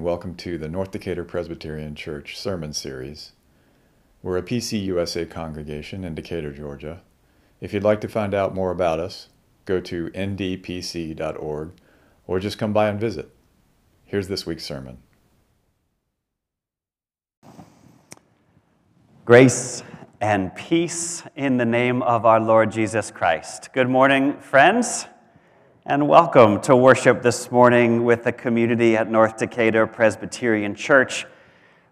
and welcome to the North Decatur Presbyterian Church Sermon Series. We're a PCUSA congregation in Decatur, Georgia. If you'd like to find out more about us, go to ndpc.org or just come by and visit. Here's this week's sermon. Grace and peace in the name of our Lord Jesus Christ. Good morning, friends and welcome to worship this morning with the community at North Decatur Presbyterian Church.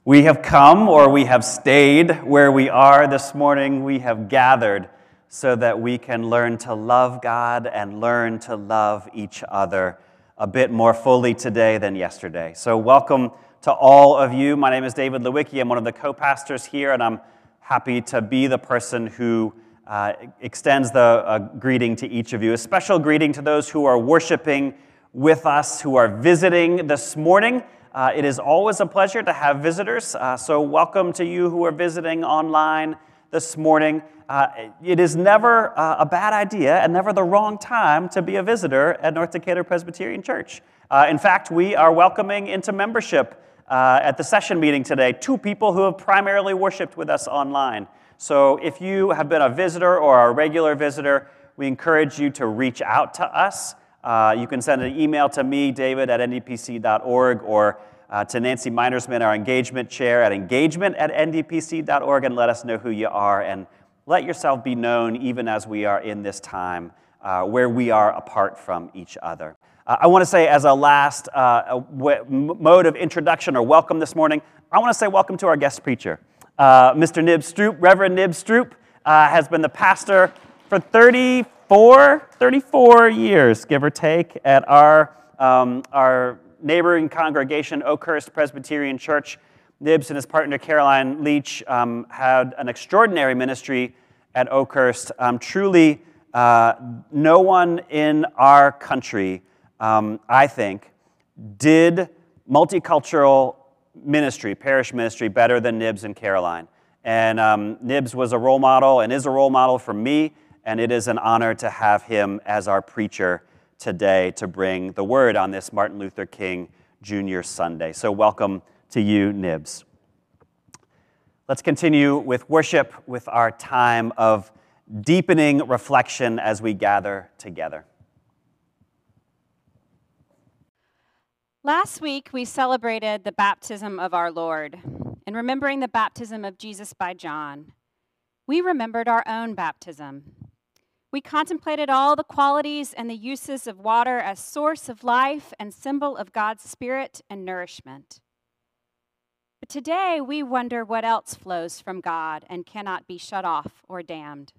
We have come or we have stayed where we are this morning. We have gathered so that we can learn to love God and learn to love each other a bit more fully today than yesterday. So, welcome to all of you. My name is David Lewicki. I'm one of the co pastors here, and I'm happy to be the person who uh, extends the uh, greeting to each of you. A special greeting to those who are worshiping with us, who are visiting this morning. Uh, it is always a pleasure to have visitors, uh, so welcome to you who are visiting online this morning. Uh, it is never uh, a bad idea and never the wrong time to be a visitor at North Decatur Presbyterian Church. in fact, we are welcoming into membership at the session meeting today two people who have primarily worshiped with us online. So if you have been a visitor or a regular visitor, we encourage you to reach out to us. Uh, you can send an email to me, David at ndpc.org, or uh, to Nancy Minersman, our engagement chair, at engagement at ndpc.org, and let us know who you are and let yourself be known even as we are in this time uh, where we are apart from each other. Uh, I want to say, as a last uh, mode of introduction or welcome this morning, I want to say welcome to our guest preacher. Uh, Mr. Nib Stroupe, Reverend Nib Stroupe, uh, has been the pastor for 34, 34 years, give or take, at our, um, our neighboring congregation, Oakhurst Presbyterian Church. Nibs and his partner Caroline Leach um, had an extraordinary ministry at Oakhurst. Um, truly, uh, no one in our country, um, I think, did multicultural ministry, parish ministry, better than Nibs and Caroline. And um, Nibs was a role model and is a role model for me, and it is an honor to have him as our preacher today to bring the word on this Martin Luther King Jr. Sunday. So, welcome to you, Nibs. Let's continue with worship with our time of deepening reflection as we gather together. Last week, we celebrated the baptism of our Lord. And remembering the baptism of Jesus by John, we remembered our own baptism. We contemplated all the qualities and the uses of water as source of life and symbol of God's spirit and nourishment. But today, we wonder what else flows from God and cannot be shut off or dammed.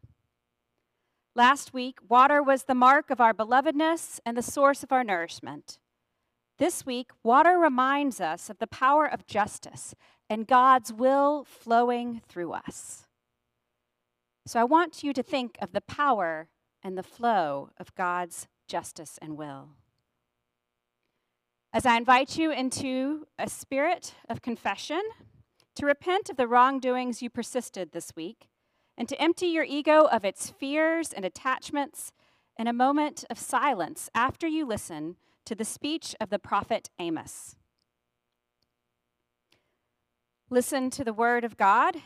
Last week, water was the mark of our belovedness and the source of our nourishment. This week, water reminds us of the power of justice and God's will flowing through us. So I want you to think of the power and the flow of God's justice and will. As I invite you into a spirit of confession, to repent of the wrongdoings you persisted this week, and to empty your ego of its fears and attachments in a moment of silence after you listen to the speech of the prophet Amos. Listen to the word of God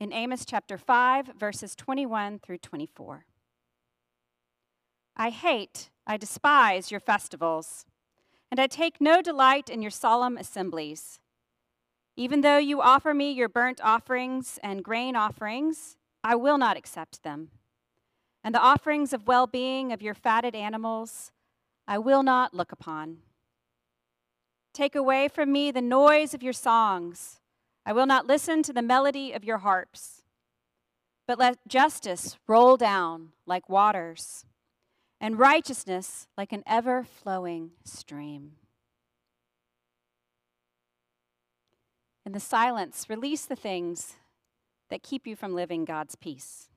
in Amos chapter 5, verses 21 through 24. I hate, I despise your festivals, and I take no delight in your solemn assemblies. Even though you offer me your burnt offerings and grain offerings, I will not accept them. And the offerings of well being of your fatted animals, I will not look upon. Take away from me the noise of your songs. I will not listen to the melody of your harps. But let justice roll down like waters, and righteousness like an ever flowing stream. In the silence, release the things that keep you from living God's peace.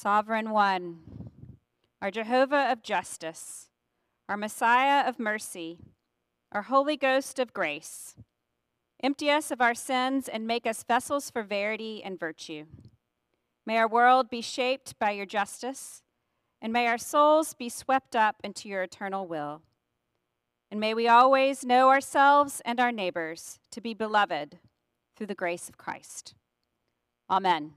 Sovereign One, our Jehovah of justice, our Messiah of mercy, our Holy Ghost of grace, Empty us of our sins and make us vessels for verity and virtue. May our world be shaped by your justice, and may our souls be swept up into your eternal will. And may we always know ourselves and our neighbors to be beloved through the grace of Christ. Amen.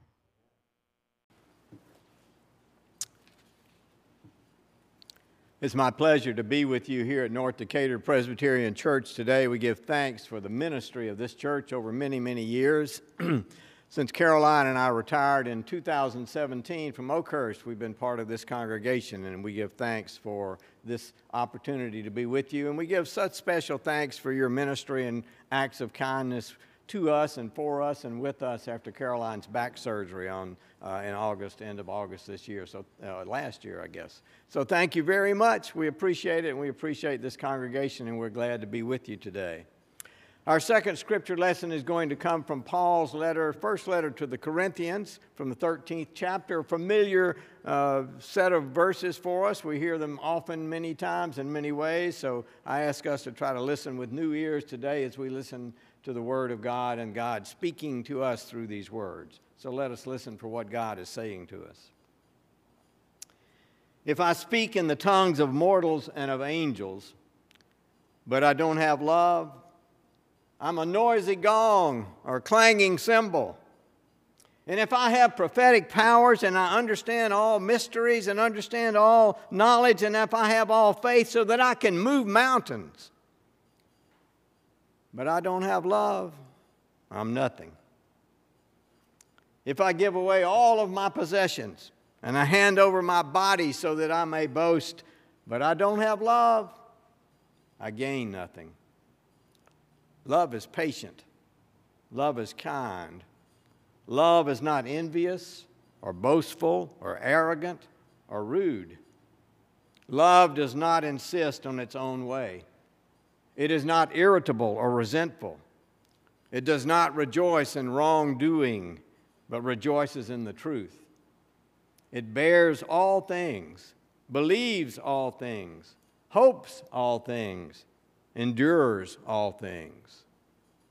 It's my pleasure to be with you here at North Decatur Presbyterian Church today. We give thanks for the ministry of this church over many, many years. Since Caroline and I retired in 2017 from Oakhurst, we've been part of this congregation, and we give thanks for this opportunity to be with you. And we give such special thanks for your ministry and acts of kindness to us and for us and with us after Caroline's back surgery on uh, in August, end of August this year, so uh, last year, I guess. So thank you very much. We appreciate it, and we appreciate this congregation, and we're glad to be with you today. Our second scripture lesson is going to come from Paul's letter, first letter to the Corinthians, from the 13th chapter. A familiar uh, set of verses for us. We hear them often, many times, in many ways. So I ask us to try to listen with new ears today as we listen to the Word of God and God speaking to us through these words. So let us listen for what God is saying to us. If I speak in the tongues of mortals and of angels, but I don't have love, I'm a noisy gong or clanging cymbal. And if I have prophetic powers and I understand all mysteries and understand all knowledge, and if I have all faith so that I can move mountains, but I don't have love, I'm nothing. If I give away all of my possessions and I hand over my body so that I may boast, but I don't have love, I gain nothing. Love is patient. Love is kind. Love is not envious or boastful or arrogant or rude. Love does not insist on its own way. It is not irritable or resentful. It does not rejoice in wrongdoing, but rejoices in the truth. It bears all things, believes all things, hopes all things, endures all things.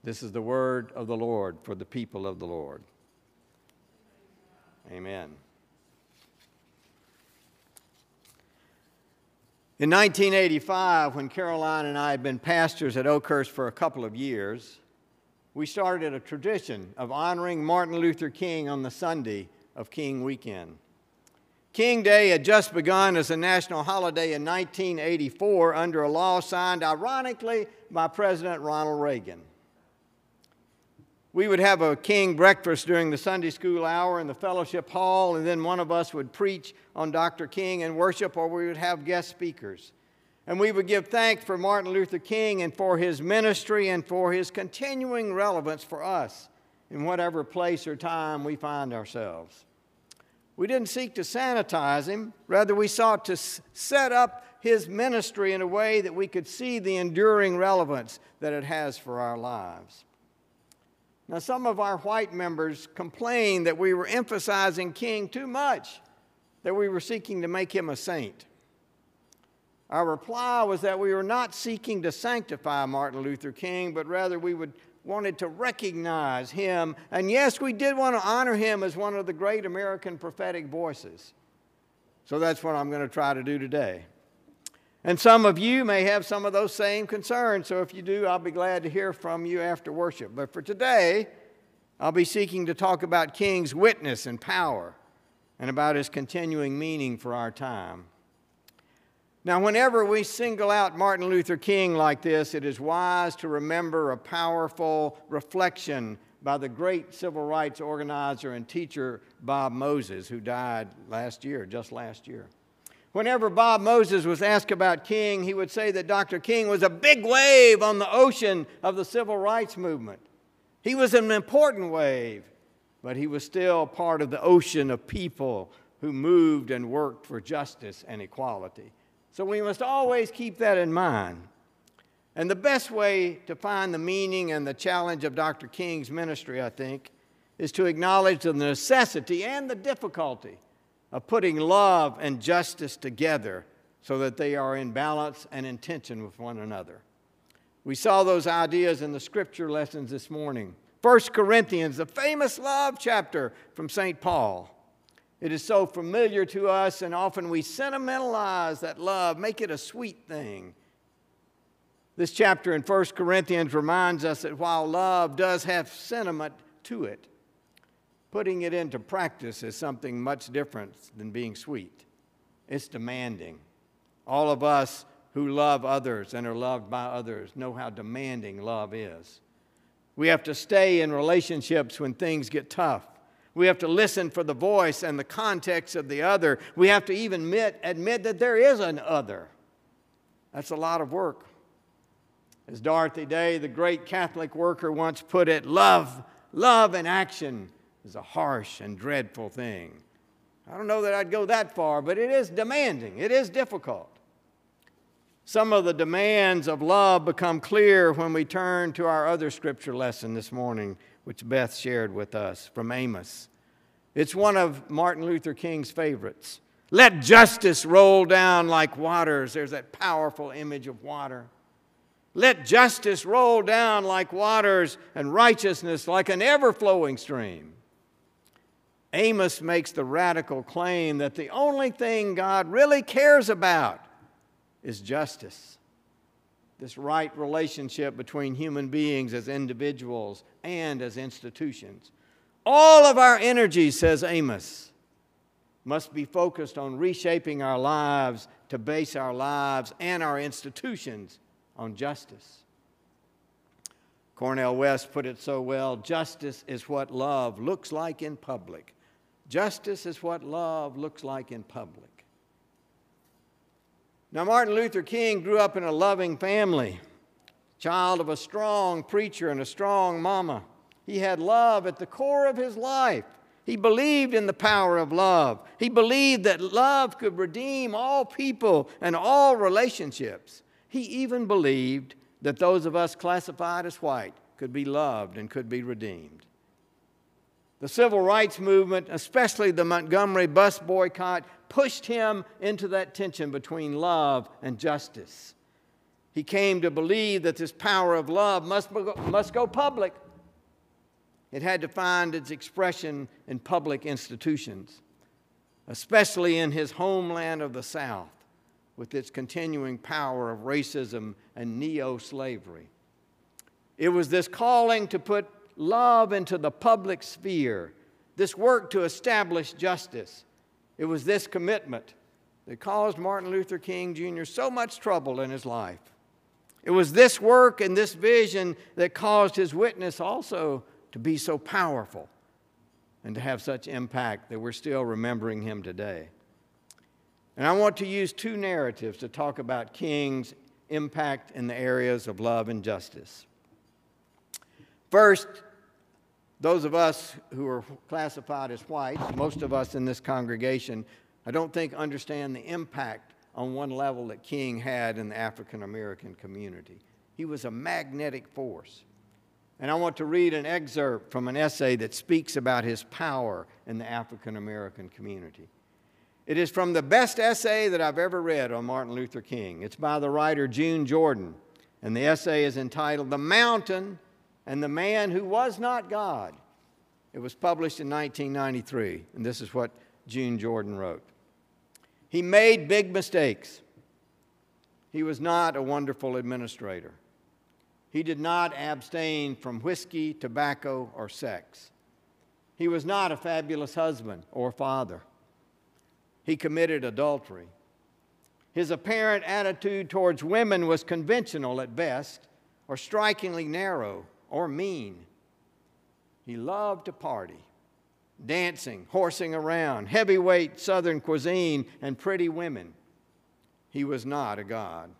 This is the word of the Lord for the people of the Lord. Amen. In 1985, when Caroline and I had been pastors at Oakhurst for a couple of years, we started a tradition of honoring Martin Luther King on the Sunday of King Weekend. King Day had just begun as a national holiday in 1984 under a law signed, ironically, by President Ronald Reagan. We would have a king breakfast during the Sunday school hour in the fellowship hall, and then one of us would preach on Dr. King and worship, or we would have guest speakers. And we would give thanks for Martin Luther King and for his ministry and for his continuing relevance for us in whatever place or time we find ourselves. We didn't seek to sanitize him, rather, we sought to set up his ministry in a way that we could see the enduring relevance that it has for our lives. Now, some of our white members complained that we were emphasizing King too much, that we were seeking to make him a saint. Our reply was that we were not seeking to sanctify Martin Luther King, but rather we would, wanted to recognize him. And yes, we did want to honor him as one of the great American prophetic voices. So that's what I'm going to try to do today. And some of you may have some of those same concerns, so if you do, I'll be glad to hear from you after worship. But for today, I'll be seeking to talk about King's witness and power and about his continuing meaning for our time. Now, whenever we single out Martin Luther King like this, it is wise to remember a powerful reflection by the great civil rights organizer and teacher Bob Moses, who died last year, just last year. Whenever Bob Moses was asked about King, he would say that Dr. King was a big wave on the ocean of the civil rights movement. He was an important wave, but he was still part of the ocean of people who moved and worked for justice and equality. So we must always keep that in mind. And the best way to find the meaning and the challenge of Dr. King's ministry, I think, is to acknowledge the necessity and the difficulty of putting love and justice together so that they are in balance and intention with one another. We saw those ideas in the scripture lessons this morning. 1 Corinthians, the famous love chapter from St. Paul. It is so familiar to us, and often we sentimentalize that love, make it a sweet thing. This chapter in 1 Corinthians reminds us that while love does have sentiment to it, putting it into practice is something much different than being sweet. It's demanding. All of us who love others and are loved by others know how demanding love is. We have to stay in relationships when things get tough. We have to listen for the voice and the context of the other. We have to even admit, admit that there is an other. That's a lot of work. As Dorothy Day, the great Catholic worker, once put it, love, love in action is a harsh and dreadful thing. I don't know that I'd go that far, but it is demanding, it is difficult. Some of the demands of love become clear when we turn to our other scripture lesson this morning, which Beth shared with us from Amos. It's one of Martin Luther King's favorites. Let justice roll down like waters. There's that powerful image of water. Let justice roll down like waters and righteousness like an ever flowing stream. Amos makes the radical claim that the only thing God really cares about is justice. This right relationship between human beings as individuals and as institutions. All of our energy, says Amos, must be focused on reshaping our lives to base our lives and our institutions on justice. Cornel West put it so well justice is what love looks like in public. Justice is what love looks like in public. Now, Martin Luther King grew up in a loving family, child of a strong preacher and a strong mama. He had love at the core of his life. He believed in the power of love. He believed that love could redeem all people and all relationships. He even believed that those of us classified as white could be loved and could be redeemed. The civil rights movement, especially the Montgomery bus boycott, pushed him into that tension between love and justice. He came to believe that this power of love must, must go public. It had to find its expression in public institutions, especially in his homeland of the South with its continuing power of racism and neo slavery. It was this calling to put love into the public sphere, this work to establish justice. It was this commitment that caused Martin Luther King Jr. so much trouble in his life. It was this work and this vision that caused his witness also to be so powerful and to have such impact that we're still remembering him today. And I want to use two narratives to talk about King's impact in the areas of love and justice. First, those of us who are classified as white, most of us in this congregation, I don't think understand the impact on one level that King had in the African American community. He was a magnetic force. And I want to read an excerpt from an essay that speaks about his power in the African American community. It is from the best essay that I've ever read on Martin Luther King. It's by the writer June Jordan, and the essay is entitled The Mountain and the Man Who Was Not God. It was published in 1993, and this is what June Jordan wrote. He made big mistakes. He was not a wonderful administrator. He did not abstain from whiskey, tobacco, or sex. He was not a fabulous husband or father he committed adultery. His apparent attitude towards women was conventional at best, or strikingly narrow or mean. He loved to party, dancing, horsing around, heavyweight southern cuisine, and pretty women. He was not a god.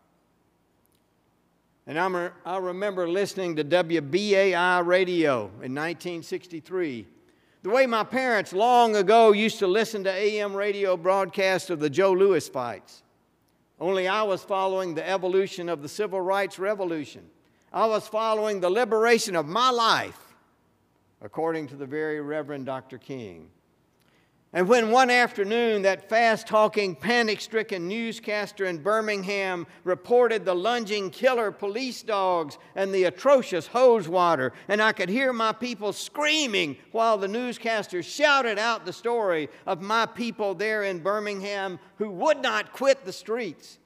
And I'm, I remember listening to WBAI radio in 1963 the way my parents long ago used to listen to AM radio broadcasts of the Joe Louis fights. Only I was following the evolution of the civil rights revolution. I was following the liberation of my life, according to the very Reverend Dr. King. And when one afternoon that fast talking, panic stricken newscaster in Birmingham reported the lunging killer police dogs and the atrocious hose water, and I could hear my people screaming while the newscaster shouted out the story of my people there in Birmingham who would not quit the streets.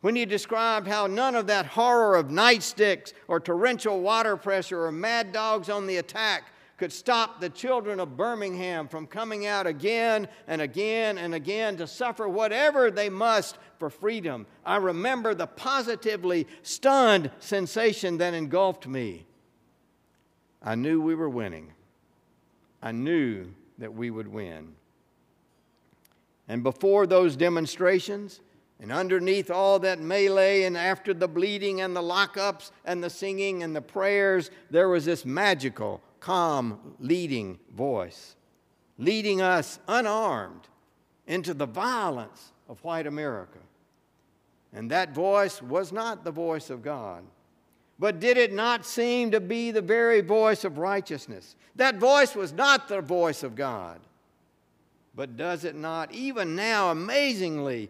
When he described how none of that horror of nightsticks or torrential water pressure or mad dogs on the attack could stop the children of Birmingham from coming out again and again and again to suffer whatever they must for freedom. I remember the positively stunned sensation that engulfed me. I knew we were winning. I knew that we would win. And before those demonstrations, and underneath all that melee, and after the bleeding and the lockups and the singing and the prayers, there was this magical, calm, leading voice, leading us unarmed into the violence of white America. And that voice was not the voice of God. But did it not seem to be the very voice of righteousness? That voice was not the voice of God. But does it not, even now, amazingly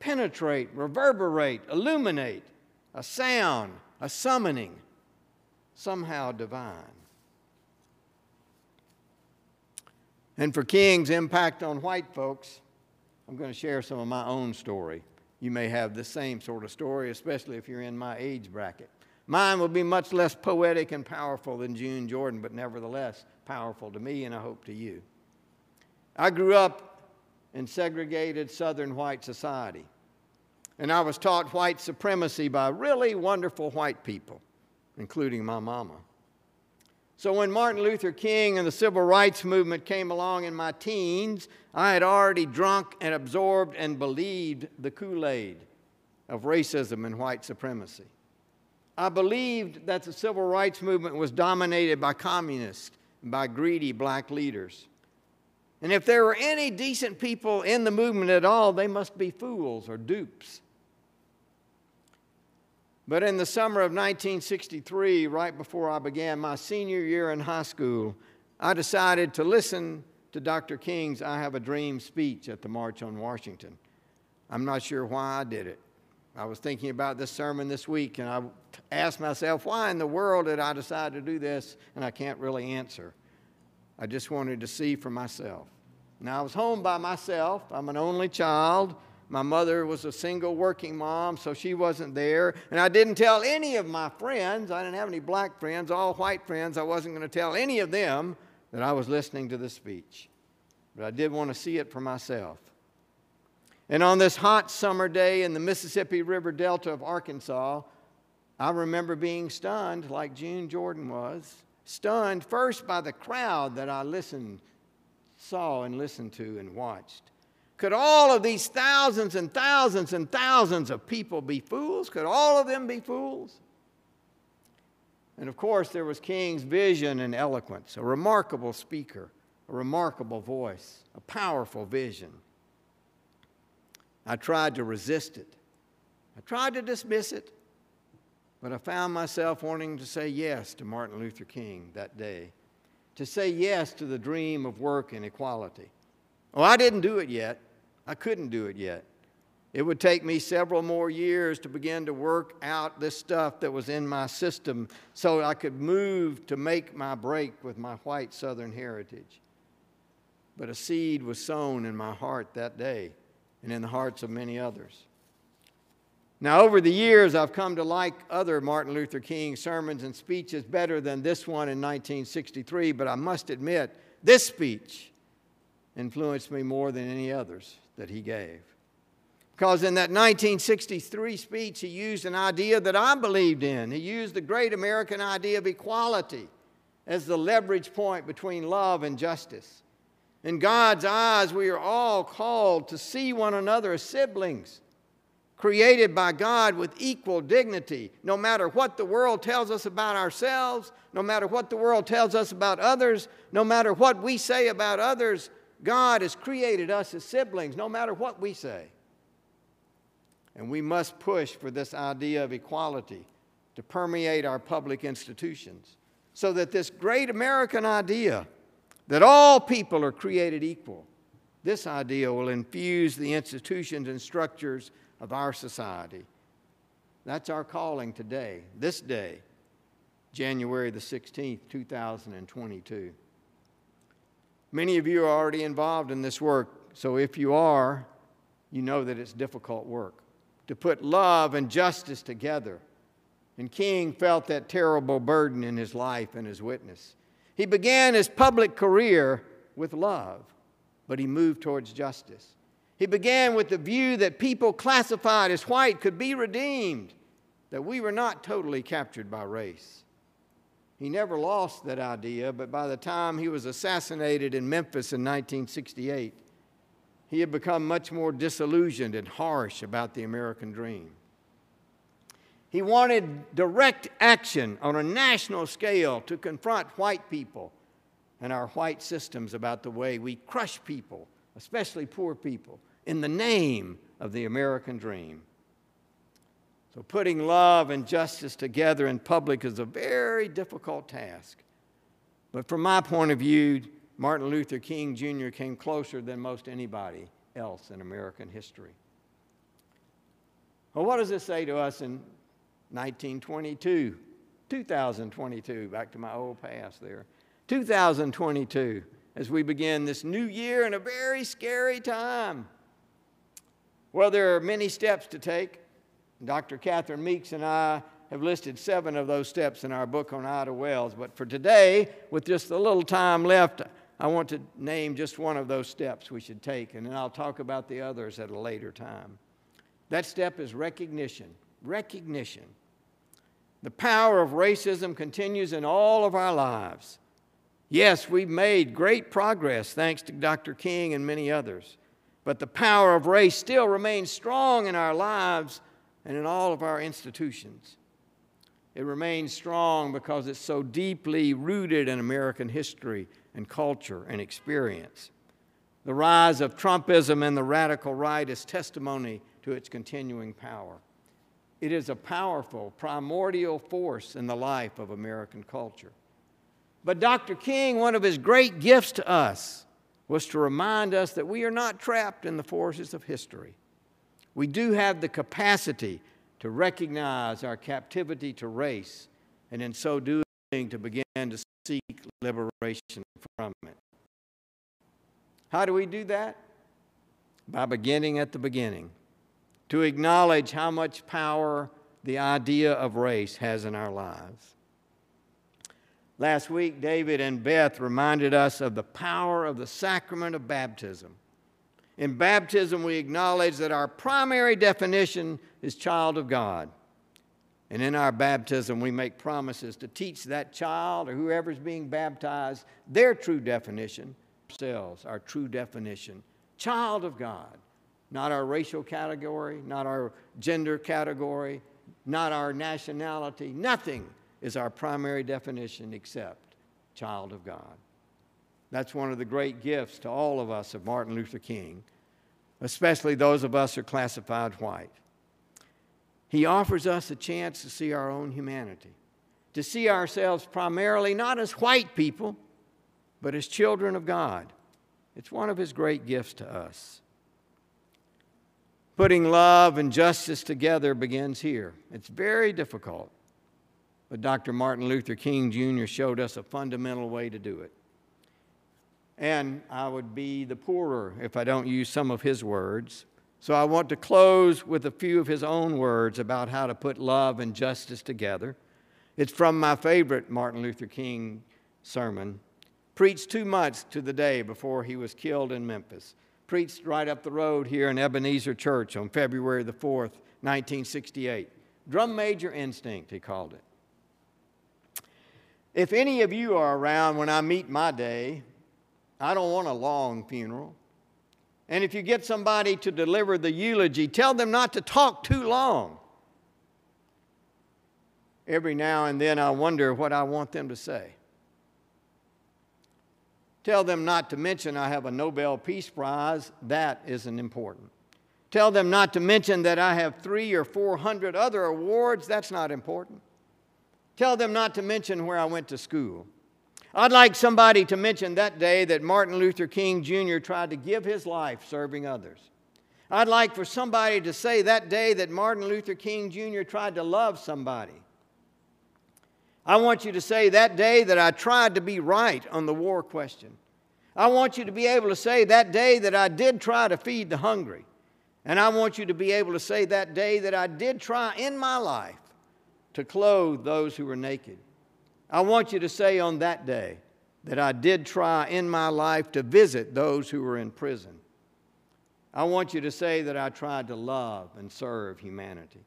penetrate, reverberate, illuminate a sound, a summoning, somehow divine? And for King's impact on white folks, I'm going to share some of my own story. You may have the same sort of story, especially if you're in my age bracket. Mine will be much less poetic and powerful than June Jordan, but nevertheless powerful to me and I hope to you. I grew up in segregated southern white society, and I was taught white supremacy by really wonderful white people, including my mama. So when Martin Luther King and the civil rights movement came along in my teens, I had already drunk and absorbed and believed the Kool Aid of racism and white supremacy. I believed that the civil rights movement was dominated by communists by greedy black leaders. And if there were any decent people in the movement at all, they must be fools or dupes. But in the summer of 1963, right before I began my senior year in high school, I decided to listen to Dr. King's I Have a Dream speech at the March on Washington. I'm not sure why I did it. I was thinking about this sermon this week and I asked myself, why in the world did I decide to do this? And I can't really answer. I just wanted to see for myself. Now, I was home by myself. I'm an only child. My mother was a single working mom, so she wasn't there. And I didn't tell any of my friends, I didn't have any black friends, all white friends. I wasn't going to tell any of them that I was listening to the speech. But I did want to see it for myself. And on this hot summer day in the Mississippi River Delta of Arkansas, I remember being stunned, like June Jordan was, stunned first by the crowd that I listened, saw, and listened to and watched. Could all of these thousands and thousands and thousands of people be fools? Could all of them be fools? And of course, there was King's vision and eloquence, a remarkable speaker, a remarkable voice, a powerful vision. I tried to resist it. I tried to dismiss it, but I found myself wanting to say yes to Martin Luther King that day, to say yes to the dream of work and equality. Oh, I didn't do it yet. I couldn't do it yet. It would take me several more years to begin to work out this stuff that was in my system so I could move to make my break with my white Southern heritage. But a seed was sown in my heart that day and in the hearts of many others. Now, over the years, I've come to like other Martin Luther King sermons and speeches better than this one in 1963, but I must admit, this speech influenced me more than any others that he gave. Because in that 1963 speech, he used an idea that I believed in. He used the great American idea of equality as the leverage point between love and justice. In God's eyes, we are all called to see one another as siblings, created by God with equal dignity, no matter what the world tells us about ourselves, no matter what the world tells us about others, no matter what we say about others. God has created us as siblings, no matter what we say. And we must push for this idea of equality to permeate our public institutions so that this great American idea that all people are created equal This idea will infuse the institutions and structures of our society. That's our calling today, this day, January the 16th, 2022. Many of you are already involved in this work, so if you are, you know that it's difficult work. To put love and justice together. And King felt that terrible burden in his life and his witness. He began his public career with love, but he moved towards justice. He began with the view that people classified as white could be redeemed, that we were not totally captured by race. He never lost that idea, but by the time he was assassinated in Memphis in 1968, he had become much more disillusioned and harsh about the American dream. He wanted direct action on a national scale to confront white people and our white systems about the way we crush people, especially poor people, in the name of the American dream. So, putting love and justice together in public is a very difficult task. But from my point of view, Martin Luther King Jr. came closer than most anybody else in American history. Well, what does this say to us in 1922, 2022, back to my old past there? 2022, as we begin this new year in a very scary time. Well, there are many steps to take. Dr. Catherine Meeks and I have listed seven of those steps in our book on Ida Wells. But for today, with just a little time left, I want to name just one of those steps we should take, and then I'll talk about the others at a later time. That step is recognition. Recognition. The power of racism continues in all of our lives. Yes, we've made great progress thanks to Dr. King and many others. But the power of race still remains strong in our lives and in all of our institutions. It remains strong because it's so deeply rooted in American history and culture and experience. The rise of Trumpism and the radical right is testimony to its continuing power. It is a powerful, primordial force in the life of American culture. But Dr. King, one of his great gifts to us, was to remind us that we are not trapped in the forces of history. We do have the capacity to recognize our captivity to race, and in so doing, to begin to seek liberation from it. How do we do that? By beginning at the beginning, to acknowledge how much power the idea of race has in our lives. Last week, David and Beth reminded us of the power of the sacrament of baptism. In baptism, we acknowledge that our primary definition is child of God. And in our baptism, we make promises to teach that child or whoever's being baptized their true definition, ourselves, our true definition. Child of God. Not our racial category, not our gender category, not our nationality, nothing is our primary definition except child of God. That's one of the great gifts to all of us of Martin Luther King, especially those of us who are classified white. He offers us a chance to see our own humanity, to see ourselves primarily not as white people, but as children of God. It's one of his great gifts to us. Putting love and justice together begins here. It's very difficult. But Dr. Martin Luther King Jr. showed us a fundamental way to do it. And I would be the poorer if I don't use some of his words. So I want to close with a few of his own words about how to put love and justice together. It's from my favorite Martin Luther King sermon, preached two months to the day before he was killed in Memphis. Preached right up the road here in Ebenezer Church on February the 4th, 1968. Drum major instinct, he called it. If any of you are around when I meet my day, I don't want a long funeral. And if you get somebody to deliver the eulogy, tell them not to talk too long. Every now and then I wonder what I want them to say. Tell them not to mention I have a Nobel Peace Prize. That isn't important. Tell them not to mention that I have three or four hundred other awards. That's not important. Tell them not to mention where I went to school. I'd like somebody to mention that day that Martin Luther King Jr. tried to give his life serving others. I'd like for somebody to say that day that Martin Luther King Jr. tried to love somebody. I want you to say that day that I tried to be right on the war question. I want you to be able to say that day that I did try to feed the hungry. And I want you to be able to say that day that I did try in my life to clothe those who were naked. I want you to say on that day that I did try in my life to visit those who were in prison. I want you to say that I tried to love and serve humanity.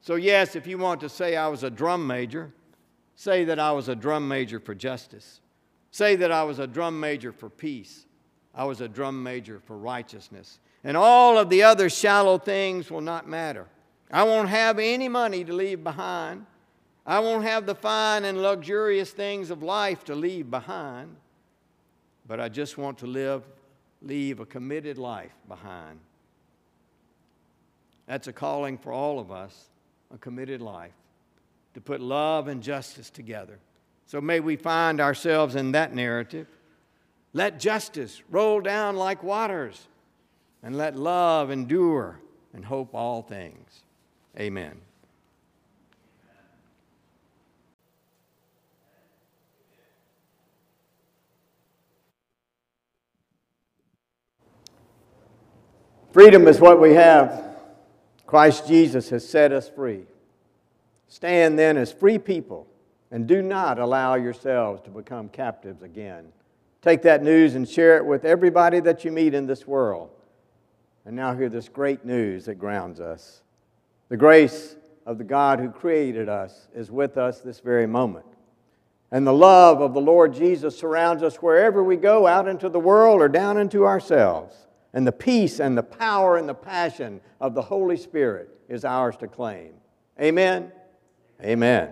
So, yes, if you want to say I was a drum major, say that I was a drum major for justice. Say that I was a drum major for peace. I was a drum major for righteousness. And all of the other shallow things will not matter. I won't have any money to leave behind. I won't have the fine and luxurious things of life to leave behind. But I just want to live leave a committed life behind. That's a calling for all of us, a committed life, to put love and justice together. So may we find ourselves in that narrative. Let justice roll down like waters, and let love endure and hope all things. Amen. Freedom is what we have. Christ Jesus has set us free. Stand then as free people and do not allow yourselves to become captives again. Take that news and share it with everybody that you meet in this world. And now hear this great news that grounds us. The grace of the God who created us is with us this very moment. And the love of the Lord Jesus surrounds us wherever we go, out into the world or down into ourselves and the peace and the power and the passion of the Holy Spirit is ours to claim. Amen? Amen.